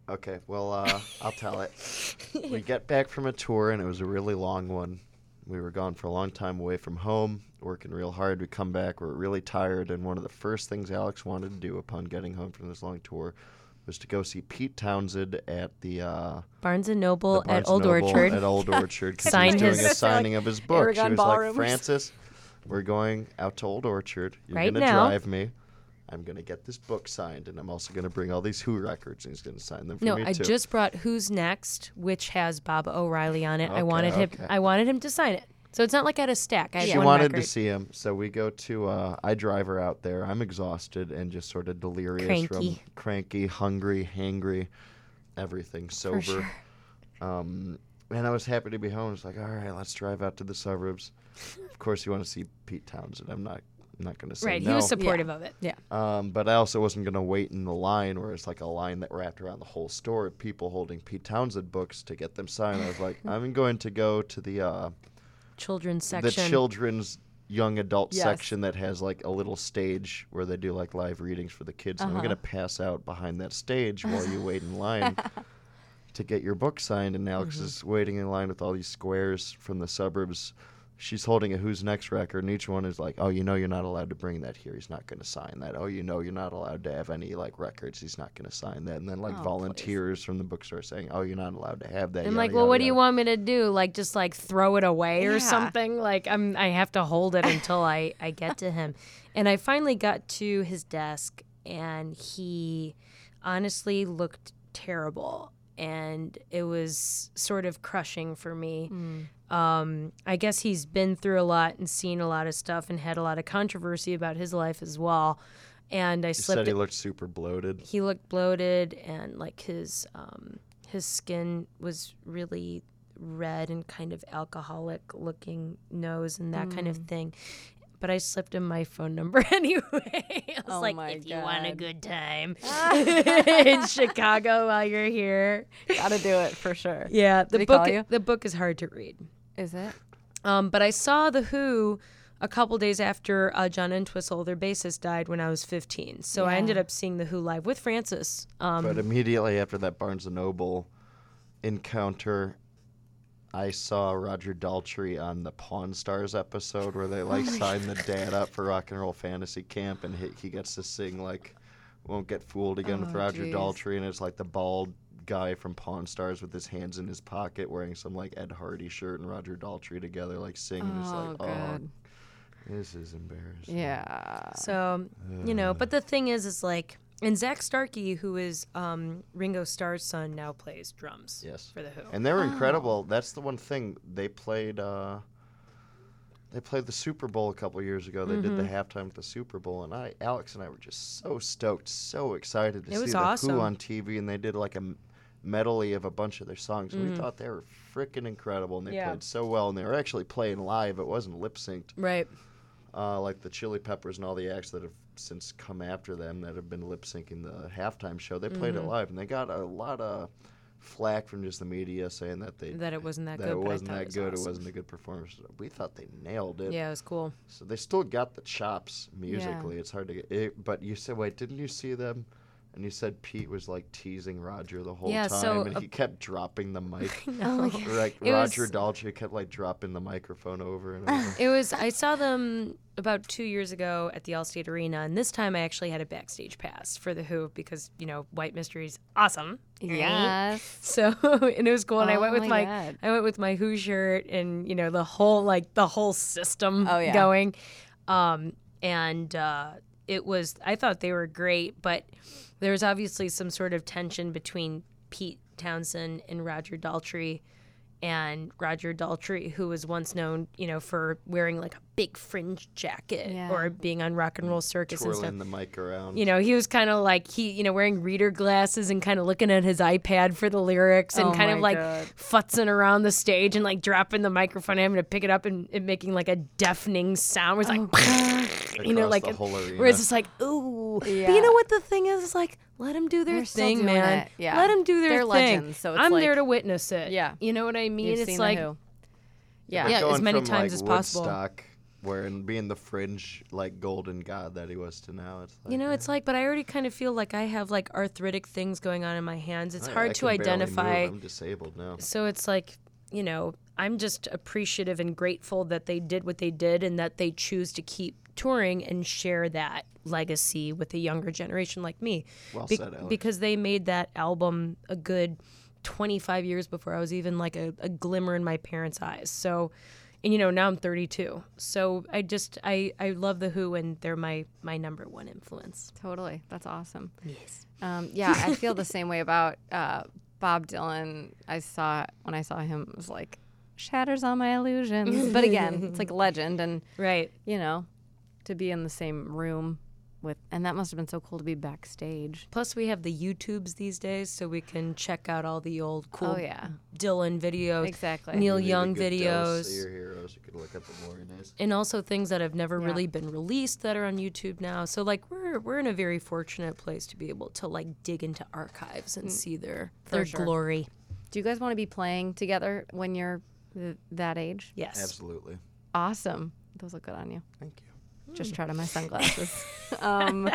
Okay, well, uh, I'll tell it. (laughs) We get back from a tour, and it was a really long one. We were gone for a long time away from home, working real hard. We come back, we're really tired, and one of the first things Alex wanted to do upon getting home from this long tour was to go see Pete Townshend at the, uh, Barnes and Noble Barnes at Old Noble Orchard. At Old (laughs) Orchard, 'cause he Sign was doing his- a signing of his book. She Aragon was Ballroom like, Francis, we're going out to Old Orchard. You're Right gonna now." drive me. I'm gonna get this book signed, and I'm also gonna bring all these Who records, and he's gonna sign them for No, me I too. just brought Who's Next, which has Baba O'Riley on it. I Okay, wanted him. I wanted him to sign it. So it's not like I had a stack. I had she one wanted record. to see him, so we go to. Uh, I drive her out there. I'm exhausted and just sort of delirious Cranky. from cranky, hungry, hangry, everything sober. sure. Um, and I was happy to be home. It's like, all right, let's drive out to the suburbs. Of course, you want to see Pete Townshend. I'm not. I'm not going to say Right, no. he was supportive of it. Yeah. Um, but I also wasn't going to wait in the line where it's like a line that wrapped around the whole store of people holding Pete Townshend books to get them signed. I was like, (laughs) I'm going to go to the uh, Children's section. the children's young adult Yes. section that has like a little stage where they do like live readings for the kids. And I'm Uh-huh. going to pass out behind that stage while you wait in line (laughs) to get your book signed. And Alex Mm-hmm. is waiting in line with all these squares from the suburbs. She's holding a Who's Next record, and each one is like, "Oh, you know, you're not allowed to bring that here. He's not going to sign that. Oh, you know, you're not allowed to have any like records. He's not going to sign that." And then like Oh, please. volunteers from the bookstore saying, "Oh, you're not allowed to have that." I'm yada, like, well, yada, what do you want me to do? Like, just like throw it away or Yeah. something? Like, I'm I have to hold it until I I get to him. (laughs) And I finally got to his desk, and he honestly looked terrible, and it was sort of crushing for me. Mm. Um, I guess he's been through a lot and seen a lot of stuff and had a lot of controversy about his life as well. And I He slipped. said he looked super bloated. he looked bloated and like his um, his skin was really red and kind of alcoholic looking nose and that kind of thing. But I slipped him my phone number (laughs) anyway. I was Oh like, my if you want a good time (laughs) in Chicago while you're here. Gotta do it for sure. Yeah, the he book call you? the book is hard to read. Is it? Um, but I saw The Who a couple days after uh, John Entwistle, their bassist, died when I was 15. So I ended up seeing The Who live with Francis. Um, But immediately after that Barnes and Noble encounter, I saw Roger Daltrey on the Pawn Stars episode where they like sign the dad up for Rock and Roll Fantasy Camp, and he, he gets to sing like "Won't Get Fooled Again" with Oh, Roger geez. Daltrey, and it's like the bald guy from Pawn Stars with his hands in his pocket, wearing some like Ed Hardy shirt, and Roger Daltrey together like singing. it's Oh, like, oh, this is embarrassing. Yeah. So, you know, but the thing is, is like, and Zak Starkey, who is um, Ringo Starr's son, now plays drums Yes. for the Who. And they were incredible. That's the one thing they played. Uh, they played the Super Bowl a couple years ago. They did the Mm-hmm. halftime at the Super Bowl, and I, Alex and I were just so stoked, so excited to It see was the awesome. Who on TV. And they did like a m- medley of a bunch of their songs. and We thought they were freaking incredible, and they Mm-hmm. Yeah. played so well, and they were actually playing live. It wasn't lip synced Right. uh, like the Chili Peppers and all the acts that have since come after them that have been lip syncing the halftime show. They played Mm-hmm. it live, and they got a lot of flack from just the media saying that they That it wasn't that, that good. it wasn't that was good. awesome. It wasn't a good performance. We thought they nailed it. Yeah, it was cool. So they still got the chops musically. It's hard to get. It, but you said, wait, didn't you see them? And you said Pete was like teasing Roger the whole Yeah, time, so, and uh, he kept dropping the mic. (laughs) Oh. (laughs) Like It Roger was- Daltrey kept like dropping the microphone over and over. (laughs) It was. I saw them about two years ago at the Allstate Arena, and this time I actually had a backstage pass for the Who because you know White Mystery's awesome. right? Yes. So and it was cool, and I Oh went with my my, I went with my Who shirt, and you know the whole like the whole system Oh, yeah. going, um, and uh, it was. I thought they were great, but there was obviously some sort of tension between Pete Townshend and Roger Daltrey. And Roger Daltrey, who was once known, you know, for wearing like a big fringe jacket Yeah. or being on rock and roll circus and stuff twirling the mic around. you know, he was kind of like he, you know, wearing reader glasses and kind of looking at his iPad for the lyrics and Oh kind of like God. futzing around the stage and like dropping the microphone, having to pick it up and, and making like a deafening sound. Where it's like, oh you know, like the whole arena. where it's just like, ooh. But Yeah. you know what the thing is? It's like let them do their They're still thing, doing man. it. Yeah. Let them do their They're thing. legends, so it's I'm there to witness it. Yeah. you know what I mean? You've it's seen like the Who. Yeah. Yeah, as many from, times like, as possible. Woodstock, where and being the fringe like golden god that he was to now, it's like You know, eh, it's like, but I already kind of feel like I have like arthritic things going on in my hands. It's I- hard I to can barely move. identify. I'm disabled now. So it's like, you know, I'm just appreciative and grateful that they did what they did and that they choose to keep touring and share that legacy with a younger generation like me. Well Be- said, Alex. because they made that album a good 25 years before I was even like a, a glimmer in my parents' eyes. So, and you know, now I'm 32. So I just, I, I love The Who and they're my, my number one influence. Totally. That's awesome. Yes. Um, yeah, I feel the same way about uh, Bob Dylan. I saw when I saw him, it was like shatters all my illusions. but again, it's like legend, and (laughs) Right. you know, to be in the same room with, and that must have been so cool to be backstage. Plus, we have the YouTubes these days, so we can check out all the old cool Oh yeah, Dylan videos, exactly. Neil You Young videos, of your heroes. You could look up the glory days. and also things that have never Yeah. really been released that are on YouTube now. So, like, we're we're in a very fortunate place to be able to like dig into archives and mm. see their their sure. glory. Do you guys want to be playing together when you're th- that age? Yes. Absolutely. Awesome. Those look good on you. Thank you. Just try on my sunglasses. (laughs) um,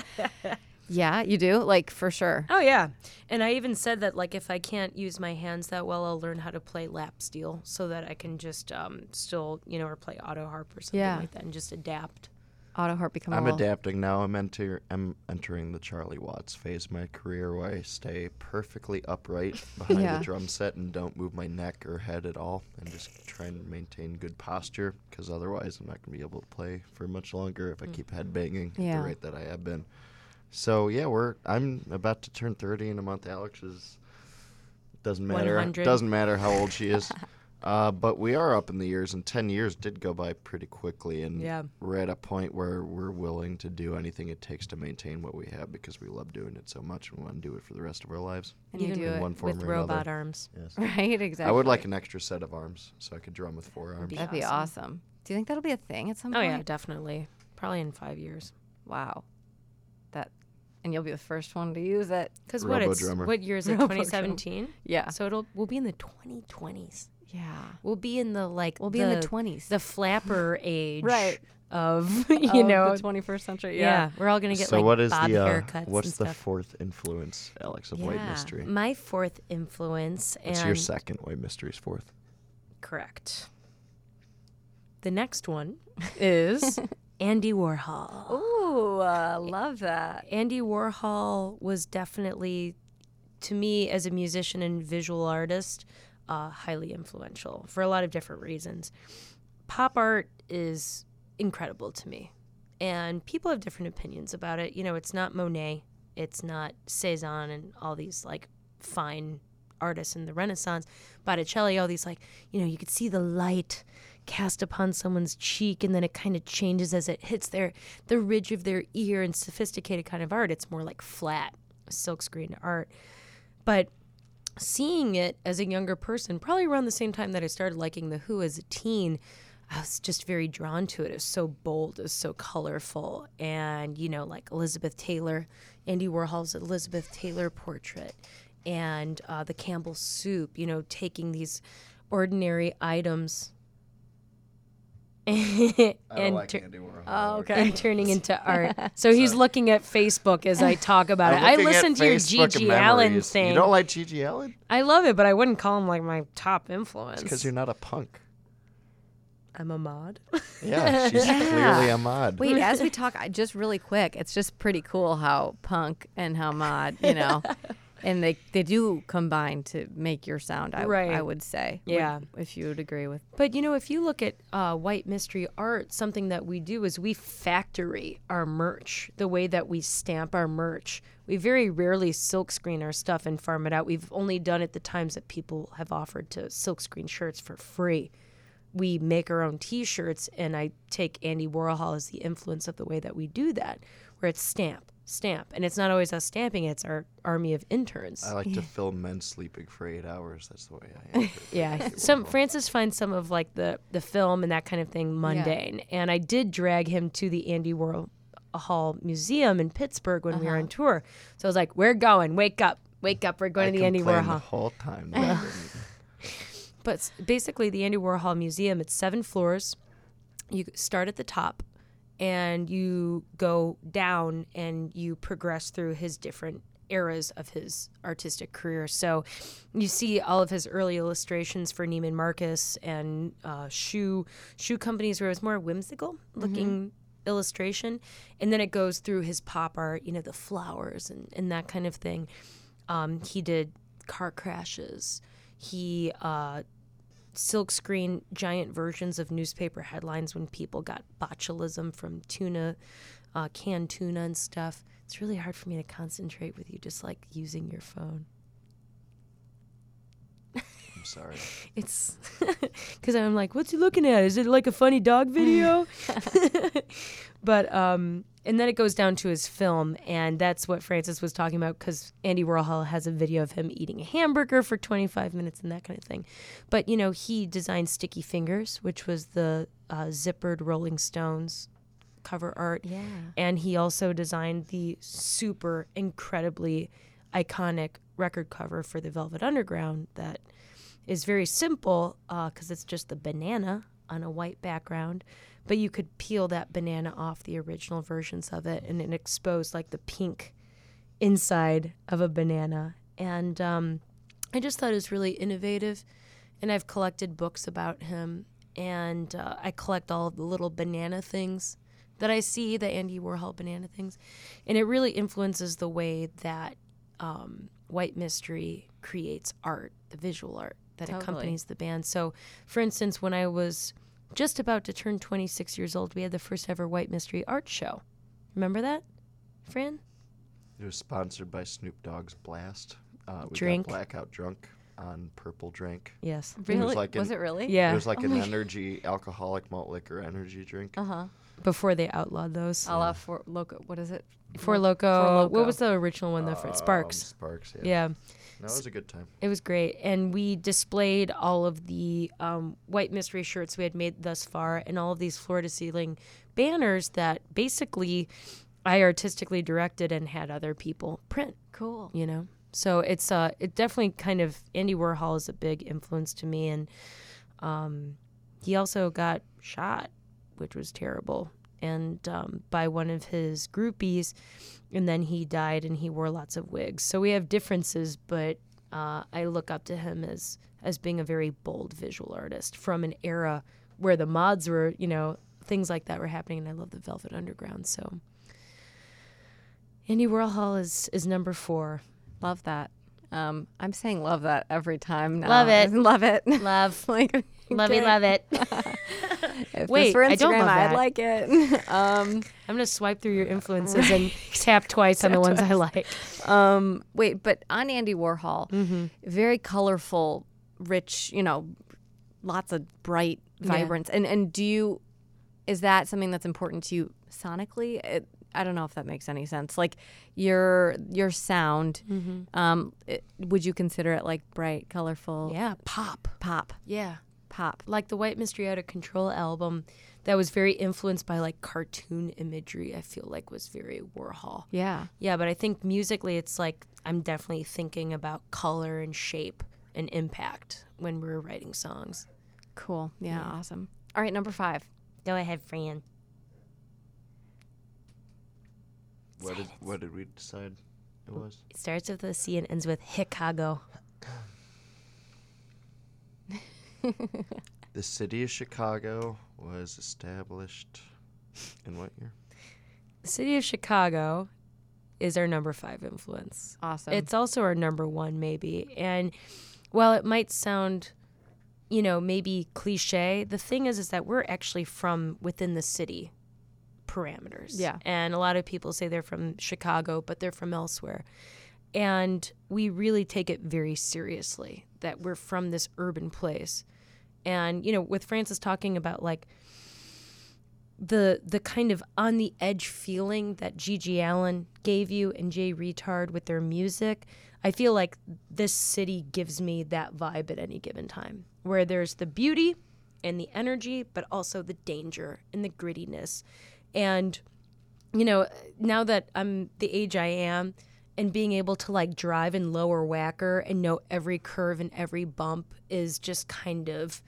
yeah, you do. Like for sure. Oh yeah, and I even said that like if I can't use my hands that well, I'll learn how to play lap steel so that I can just um, still you know or play auto harp or something Yeah. like that and just adapt. Auto heart become. I'm a adapting now. I'm, enter- I'm entering the Charlie Watts phase of my career where I stay perfectly upright (laughs) behind Yeah. the drum set and don't move my neck or head at all and just try and maintain good posture because otherwise I'm not going to be able to play for much longer if I keep mm-hmm. head banging at the rate that I have been. So yeah, we're I'm about to turn 30 in a month. Alex is doesn't matter 100. doesn't matter how old she is. (laughs) Uh, but we are up in the years, and 10 years did go by pretty quickly. And Yeah. we're at a point where we're willing to do anything it takes to maintain what we have because we love doing it so much and we want to do it for the rest of our lives. and you Even do it one form with robot another. arms. Yes. (laughs) right. Exactly. I would like an extra set of arms so I could drum with four arms. be That'd be awesome. awesome. Do you think that'll be a thing at some Oh point? yeah, definitely. Probably in five years. Wow. That, and you'll be the first one to use it. Because what it's Robo-drummer. what year is it? (laughs) 2017. Yeah. So it'll we'll be in the 2020s. Yeah. We'll be in the like We'll be in the twenties. the flapper (laughs) age Right. (laughs) of you know the 21st century. yeah. Yeah. we're all gonna get so like what is bob the uh, haircuts what's and the stuff. fourth influence, Alex, of White Mystery? My fourth influence It's and your second White Mystery's fourth. correct. The next one (laughs) is Andy Warhol. Ooh, uh, love that. Andy Warhol was definitely, to me, as a musician and visual artist, uh, highly influential for a lot of different reasons. Pop art is incredible to me, and people have different opinions about it. You know, it's not Monet, it's not Cezanne, and all these like fine artists in the Renaissance, Botticelli, all these like, you know, you could see the light cast upon someone's cheek and then it kind of changes as it hits their the ridge of their ear and sophisticated kind of art it's more like flat silkscreen art but seeing it as a younger person, probably around the same time that I started liking The Who as a teen, I was just very drawn to it. It was so bold, it was so colorful. And, you know, like Elizabeth Taylor, Andy Warhol's Elizabeth Taylor portrait, and uh, the Campbell soup, you know, taking these ordinary items. (laughs) and tur- Warhol. Oh, okay. and turning (laughs) into art. So he's looking at Facebook as I talk about it. I'm I looking listened to your Facebook GG Allin memories. thing. You don't like GG Allin? I love it, but I wouldn't call him like my top influence. Because you're not a punk. I'm a mod. (laughs) Yeah, she's clearly a mod. Wait, as we talk, I- just really quick, it's just pretty cool how punk and how mod, you know, and they they do combine to make your sound. I, Right. I would say. Would- Yeah. if you would agree with. But you know, if you look at uh, white mystery art, something that we do is we factory our merch the way that we stamp our merch. We very rarely silkscreen our stuff and farm it out. We've only done it the times that people have offered to silkscreen shirts for free. We make our own T-shirts, and I take Andy Warhol as the influence of the way that we do that, where it's stamp, stamp, and it's not always us stamping; it's our army of interns. I like to (laughs) film men sleeping for eight hours. That's the way I (laughs) am. Yeah, (laughs) some Francis finds some of like the the film and that kind of thing mundane, and I did drag him to the Andy Warhol uh, Museum in Pittsburgh when we were on uh-huh. tour. So I was like, "We're going. Wake up, wake up. We're going I to the Andy complained the whole time. that But basically, the Andy Warhol Museum, it's seven floors. You start at the top and you go down and you progress through his different eras of his artistic career. So you see all of his early illustrations for Neiman Marcus and uh, shoe shoe companies where it was more whimsical looking illustration. And then it goes through his pop art, you know, the flowers and, and that kind of thing. Um, he did car crashes. He uh, silkscreen giant versions of newspaper headlines when people got botulism from tuna, uh, canned tuna and stuff. It's really hard for me to concentrate with you just like using your phone. I'm sorry. It's (laughs) because I'm like, what's he looking at? Is it like a funny dog video? (laughs) (laughs) but um, and then it goes down to his film, and that's what Francis was talking about because Andy Warhol has a video of him eating a hamburger for 25 minutes and that kind of thing. But you know, he designed Sticky Fingers, which was the uh, zippered Rolling Stones cover art. Yeah. And he also designed the super incredibly iconic record cover for the Velvet Underground that is very simple because it's just the banana on a white background. But you could peel that banana off the original versions of it and it exposed like the pink inside of a banana. And um, I just thought it was really innovative. And I've collected books about him. And uh, I collect all of the little banana things that I see, the Andy Warhol banana things. And it really influences the way that um, White Mystery creates art, the visual art that Totally. accompanies the band. So, for instance, when I was just about to turn 26 years old, we had the first ever White Mystery art show. Remember that, Fran? It was sponsored by Snoop Dogg's Blast. Uh, we Drink. got blackout drunk on Purple Drink. Yes. Really? was like was it really? Yeah. It was like an energy, (laughs) alcoholic malt liquor energy drink. Uh huh. Before they outlawed those. A la Four Loko. What is it? For Lo- Loco. What was the original one? The fr- Um, Sparks. Sparks, yeah. Yeah. No, it was a good time. It was great. And we displayed all of the um, white mystery shirts we had made thus far and all of these floor to ceiling banners that basically I artistically directed and had other people print, Cool. you know? So it's uh it definitely kind of Andy Warhol is a big influence to me and um he also got shot, which was terrible. And um, by one of his groupies, and then he died and he wore lots of wigs. So we have differences, but uh, I look up to him as as being a very bold visual artist from an era where the mods were, you know, things like that were happening, and I love the Velvet Underground. So Andy Warhol is is number four. Love that. Um, I'm saying love that every time now. Love it. (laughs) love it. Love, (laughs) like, love it, love (laughs) it. If Wait, this were I don't Instagram, love I'd that. like it. um, I'm gonna swipe through your influences and tap twice on the ones I like. um, wait, but on Andy Warhol, Mm-hmm. very colorful, rich. You know, lots of bright vibrance. And and do you? Is that something that's important to you sonically? It, I don't know if that makes any sense. Like your your sound, um, it, would you consider it like bright, colorful? Yeah, pop. Pop, Yeah. pop. Like the White Mystery Out of Control album that was very influenced by like cartoon imagery, I feel like was very Warhol. Yeah. Yeah, but I think musically it's like I'm definitely thinking about color and shape and impact when we're writing songs. Cool. Yeah, awesome. All right, number five. Go ahead, Fran. What did what did we decide it was? It starts with a C and ends with Chicago. (laughs) The city of Chicago was established in what year? The city of Chicago is our number five influence. Awesome. It's also our number one, maybe. And while it might sound, you know, maybe cliche, the thing is, is that we're actually from within the city parameters. Yeah. And a lot of people say they're from Chicago, but they're from elsewhere. And we really take it very seriously that we're from this urban place. And, you know, with Francis talking about like the the kind of on the edge feeling that GG Allin gave you and Jay Reatard with their music, I feel like this city gives me that vibe at any given time, where there's the beauty and the energy, but also the danger and the grittiness. And you know, now that I'm the age I am and being able to like drive in Lower Wacker and know every curve and every bump is just kind of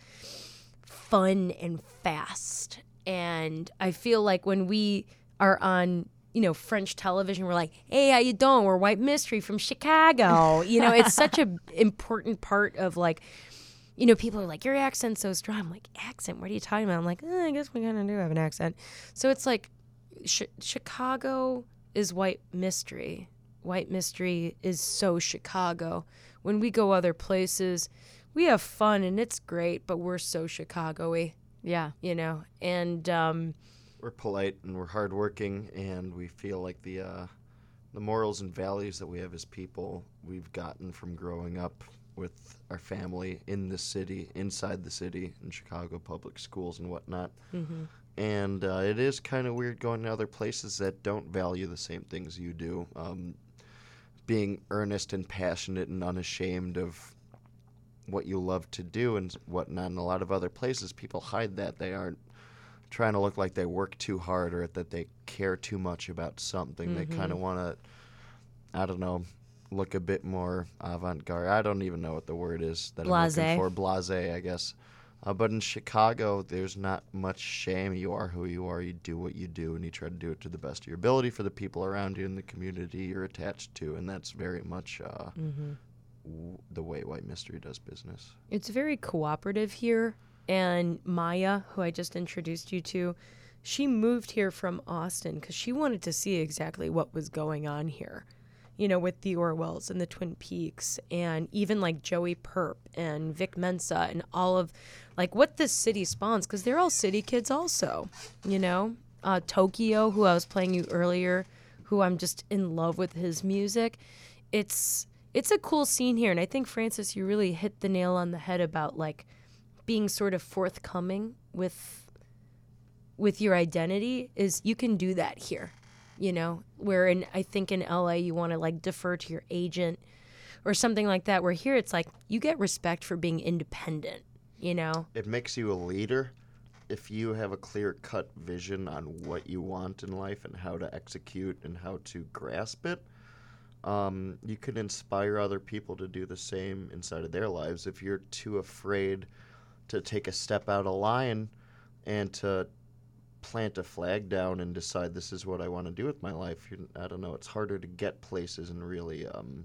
fun and fast. And I feel like when we are on, you know, French television, we're like, hey, how you doing? We're White Mystery from Chicago. You know, it's such a (laughs) important part of like, you know, people are like, your accent's so strong. I'm like, accent? What are you talking about? I'm like, eh, I guess we kind of do have an accent. So it's like, Ch- Chicago is White Mystery. White Mystery is so Chicago. When we go other places, we have fun and it's great, but we're so Chicago-y, yeah. you know. And um, We're polite and we're hardworking, and we feel like the uh, the morals and values that we have as people we've gotten from growing up with our family in the city, inside the city, in Chicago public schools and whatnot. And uh, it is kind of weird going to other places that don't value the same things you do. Um, being earnest and passionate and unashamed of what you love to do and whatnot. In a lot of other places, people hide that. They aren't trying to look like they work too hard or that they care too much about something. They kind of want to, I don't know, look a bit more avant garde. I don't even know what the word is that I'm looking for. Blase, I guess. Uh, but in Chicago, there's not much shame. You are who you are. You do what you do, and you try to do it to the best of your ability for the people around you and the community you're attached to. And that's very much uh, w- the way White Mystery does business. It's very cooperative here. And Maya, who I just introduced you to, she moved here from Austin because she wanted to see exactly what was going on here, you know, with the Orwells and the Twin Peaks, and even like Joey Purp and Vic Mensa and all of like what this city spawns because they're all city kids, also, you know. Uh, Tokyo, who I was playing you earlier, who I'm just in love with his music. It's it's a cool scene here, and I think Francis, you really hit the nail on the head about like being sort of forthcoming with with your identity is you can do that here you know where in i think in la you want to like defer to your agent or something like that where here it's like you get respect for being independent you know? It makes you a leader if you have a clear cut vision on what you want in life and how to execute and how to grasp it. Um, you can inspire other people to do the same inside of their lives. If you're too afraid to take a step out of line and to plant a flag down and decide this is what i want to do with my life you, i don't know it's harder to get places and really um,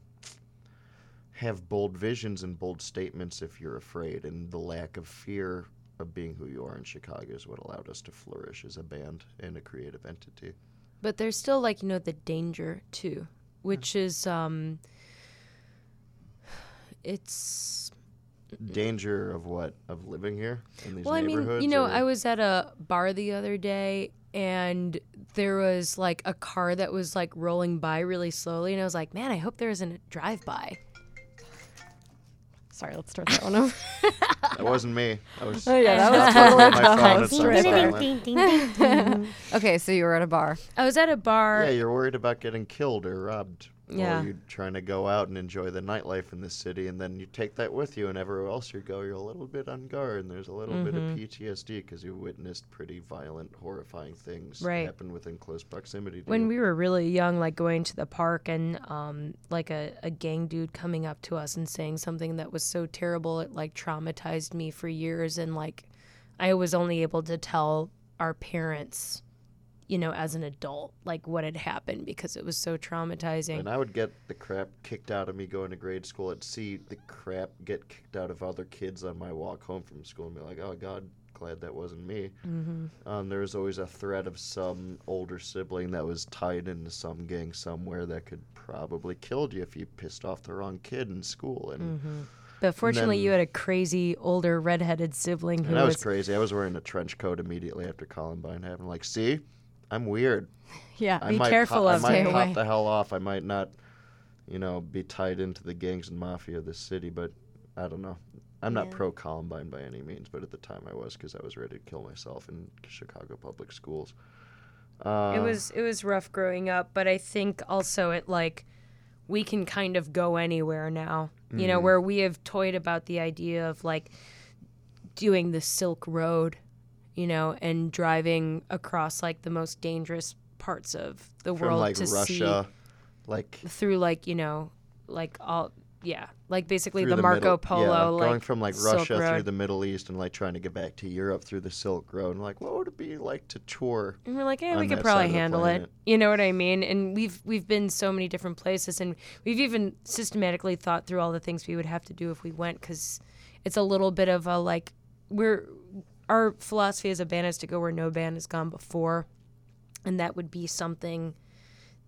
have bold visions and bold statements if you're afraid. And the lack of fear of being who you are in Chicago is what allowed us to flourish as a band and a creative entity. but there's still like you know the danger too which is um it's Danger of what? Of living here in these Well, I mean, you know, or- I was at a bar the other day and there was like a car that was like rolling by really slowly and I was like, "Man, I hope there isn't a drive-by." Sorry, let's start that one over. That wasn't me. That was Oh, yeah, that was my totally phone Tom. is on silent. okay, so you were at a bar. I was at a bar. Yeah, you're worried about getting killed or robbed. Yeah. Or you're trying to go out and enjoy the nightlife in the city, and then you take that with you, and everywhere else you go, you're a little bit on guard, and there's a little bit of Mm-hmm. PTSD because you witnessed pretty violent, horrifying things Right. happen within close proximity. When you. we were really young, like going to the park and um, like a, a gang dude coming up to us and saying something that was so terrible it like traumatized me for years and like I was only able to tell our parents, you know, as an adult, like what had happened because it was so traumatizing. And I would get the crap kicked out of me going to grade school. I'd see the crap get kicked out of other kids on my walk home from school and be like, oh, God, glad that wasn't me. Mm-hmm. Um, there was always a threat of some older sibling that was tied into some gang somewhere that could probably killed you if you pissed off the wrong kid in school. And, But fortunately, then- you had a crazy older redheaded sibling who and that was was crazy. I was wearing a trench coat immediately after Columbine happened. Like, see, I'm weird. Yeah. I Be careful pop, of I might pop away. the hell off. I might not, you know, be tied into the gangs and mafia of this city. But I don't know. I'm not Yeah. pro Columbine by any means, but at the time I was because I was ready to kill myself in Chicago public schools. Uh, it was it was rough growing up, but I think also it like we can kind of go anywhere now. You know, where we have toyed about the idea of like doing the Silk Road, you know, and driving across like the most dangerous parts of the from world like to Russia, like see through like, you know, like all yeah, like basically through the, Marco middle- Polo yeah, like going from like Silk Russia through the Middle East and like trying to get back to Europe through the Silk Road. And like, what would it be like to tour? And we're like, yeah, on we could probably the handle it. You know what I mean? And we've we've been so many different places, and we've even systematically thought through all the things we would have to do if we went, because it's a little bit of a like we're our philosophy as a band is to go where no band has gone before, and that would be something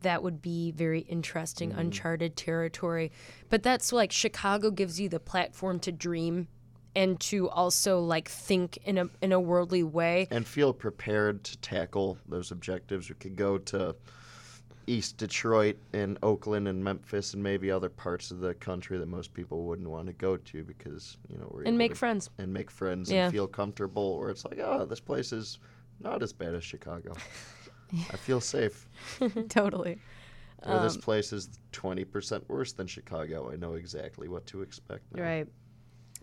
that would be very interesting, mm-hmm. uncharted territory. But that's like Chicago gives you the platform to dream and to also like think in a in a worldly way. and feel prepared to tackle those objectives. We could go to East Detroit and Oakland and Memphis and maybe other parts of the country that most people wouldn't want to go to because you know we're And make to- friends. and make friends Yeah. and feel comfortable. Where it's like, oh, this place is not as bad as Chicago. I feel (laughs) safe. (laughs) totally. Or this Um, place is twenty percent worse than Chicago. I know exactly what to expect. Now. Right.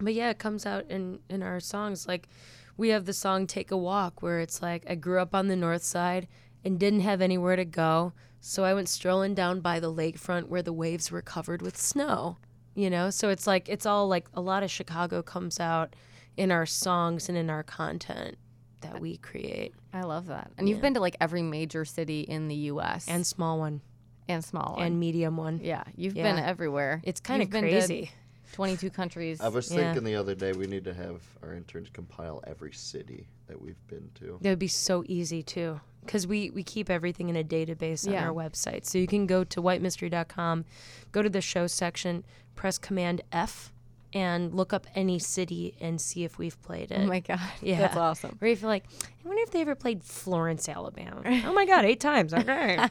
But yeah, it comes out in in our songs. Like we have the song "Take a Walk," where it's like I grew up on the north side and didn't have anywhere to go, so I went strolling down by the lakefront where the waves were covered with snow. You know, so it's like it's all like a lot of Chicago comes out in our songs and in our content that we create, I love that. And you've been to like every major city in the U.S. and small one and small one. and medium one. yeah, you've Yeah. been everywhere. It's kind of You've been to crazy. 22 countries. I was Yeah. thinking the other day we need to have our interns compile every city that we've been to. That would be so easy too. Because we, we keep everything in a database on Yeah. our website. So you can go to whitemystery.com, go to the show section, press Command F, and look up any city and see if we've played it. oh my God. yeah. That's awesome. Or if you're like, I wonder if they ever played Florence, Alabama. (laughs) oh my God, eight times. Okay. (laughs)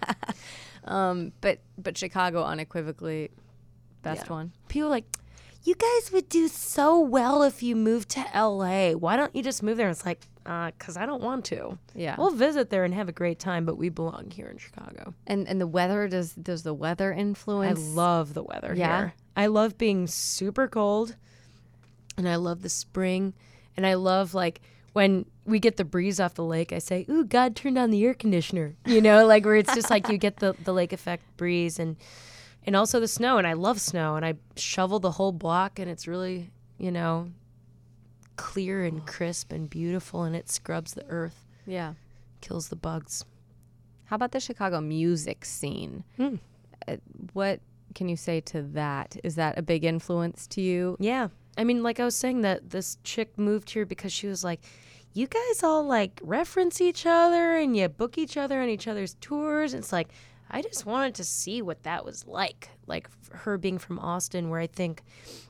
Um, but but Chicago unequivocally best Yeah. one. People are like, you guys would do so well if you moved to LA. Why don't you just move there? It's like, uh, because I don't want to. Yeah. We'll visit there and have a great time, but we belong here in Chicago. and and the weather does does the weather influence? I love the weather Yeah? here. I love being super cold and I love the spring and I love like when we get the breeze off the lake, I say, Ooh, God turned on the air conditioner. You know, like where it's just like you get the, the lake effect breeze and and also the snow and I love snow and I shovel the whole block and it's really, you know, clear and crisp and beautiful and it scrubs the earth, yeah. kills the bugs. How about the Chicago music scene? Uh, what can you say to that? Is that a big influence to you? Yeah. I mean, like I was saying, that this chick moved here because she was like, you guys all like reference each other and you book each other on each other's tours. It's like, I just wanted to see what that was like. Like her being from Austin, where I think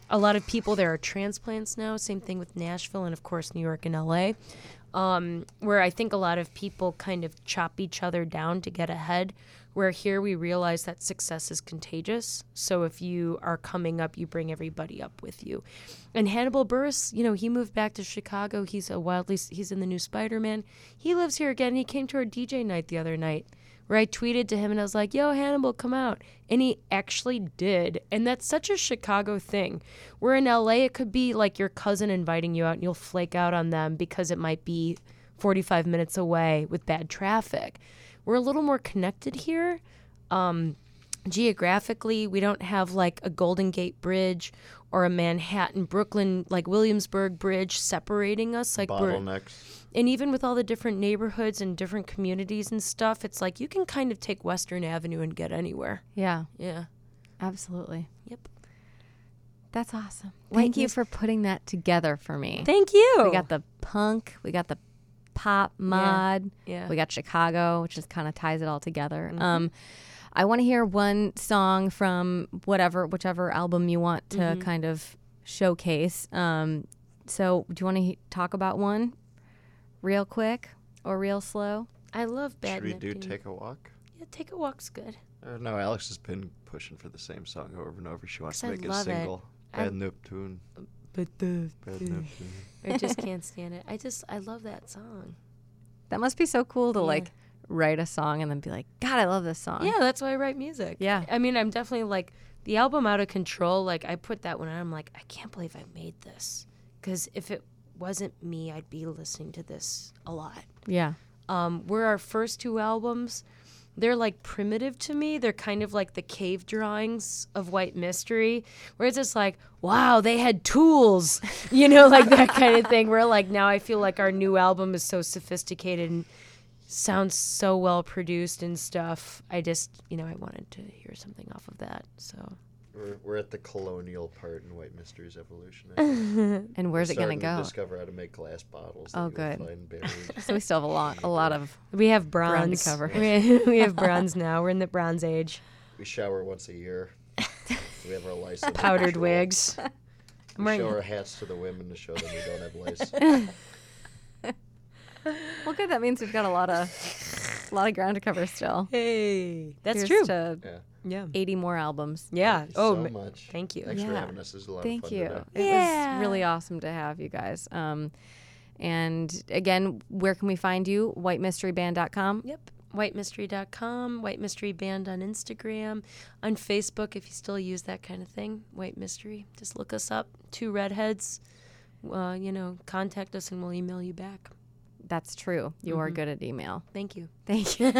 a lot of people there are transplants now. Same thing with Nashville and, of course, New York and LA. Um, where I think a lot of people kind of chop each other down to get ahead. Where here we realize that success is contagious. So if you are coming up, you bring everybody up with you. And Hannibal Buress, you know, he moved back to Chicago. He's a wildly, he's in the new Spider Man. He lives here again. He came to our DJ night the other night where I tweeted to him and I was like, yo, Hannibal, come out. And he actually did. And that's such a Chicago thing. Where in LA, it could be like your cousin inviting you out and you'll flake out on them because it might be 45 minutes away with bad traffic. We're a little more connected here. Um, geographically, we don't have like a Golden Gate Bridge or a Manhattan Brooklyn like Williamsburg Bridge separating us. Like Bottlenecks. and even with all the different neighborhoods and different communities and stuff, it's like you can kind of take Western Avenue and get anywhere. Yeah, Yeah. absolutely. Yep. That's awesome. White Thank you for putting that together for me. Thank you. We got the punk, we got the pop mod, yeah. we got Chicago, which just kind of ties it all together. Um, I want to hear one song from whatever, whichever album you want to kind of showcase. Um, so, do you want to he- talk about one real quick or real slow? I love Bad Should we do Take a Walk? yeah, take a walk's good. Uh, no, Alex has been pushing for the same song over and over. She wants to make it a love it. single. I- Bad Neptune. But the Bad Neptune. I just can't stand it. I just I love that song. That must be so cool to Yeah. like write a song and then be like, God, I love this song. Yeah, that's why I write music. Yeah. I mean, I'm definitely like the album Out of Control. Like I put that one. on. I'm like, I can't believe I made this. Because if it wasn't me, I'd be listening to this a lot. Yeah. um, were our first two albums. They're like primitive to me. They're kind of like the cave drawings of White Mystery, where it's just like, wow, they had tools, you know, like that kind of thing. Where like now I feel like our new album is so sophisticated and sounds so well produced and stuff. I just, you know, I wanted to hear something off of that. So We're, we're at the colonial part in White Mystery's evolution. (laughs) And where's We're it going to starting go? discover how to make glass bottles. Oh, good. Find. (laughs) So we still have a lot, a lot of. we have Ground bronze. to cover. We, (laughs) we have bronze now. We're in the bronze age. we shower once a year. we have our lice. Powdered control. wigs. We wearing- show our hats to the women to show them we don't have lice. Well, good. That means we've got a lot of, a lot of ground to cover still. Hey, that's Here's true. To Yeah. yeah. 80 more albums. Yeah. Thank you Oh, so ma- much. thank you. Thanks for having us. This is a lot Thank of fun you. today. It Yeah. was really awesome to have you guys. Um, and again, where can we find you? WhiteMysteryBand.com. Yep. WhiteMystery.com, White Mystery Band on Instagram, on Facebook if you still use that kind of thing. White Mystery. Just look us up. Two redheads. Uh, you know, contact us and we'll email you back. That's true. You are good at email. Thank you. Thank you. (laughs)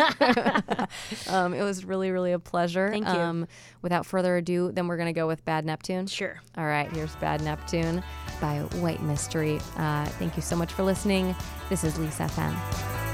(laughs) um, it was really, really a pleasure. Thank you. Um, without further ado, then we're going to go with Bad Neptune. Sure. All right, here's Bad Neptune by White Mystery. Uh, thank you so much for listening. This is Lise FM.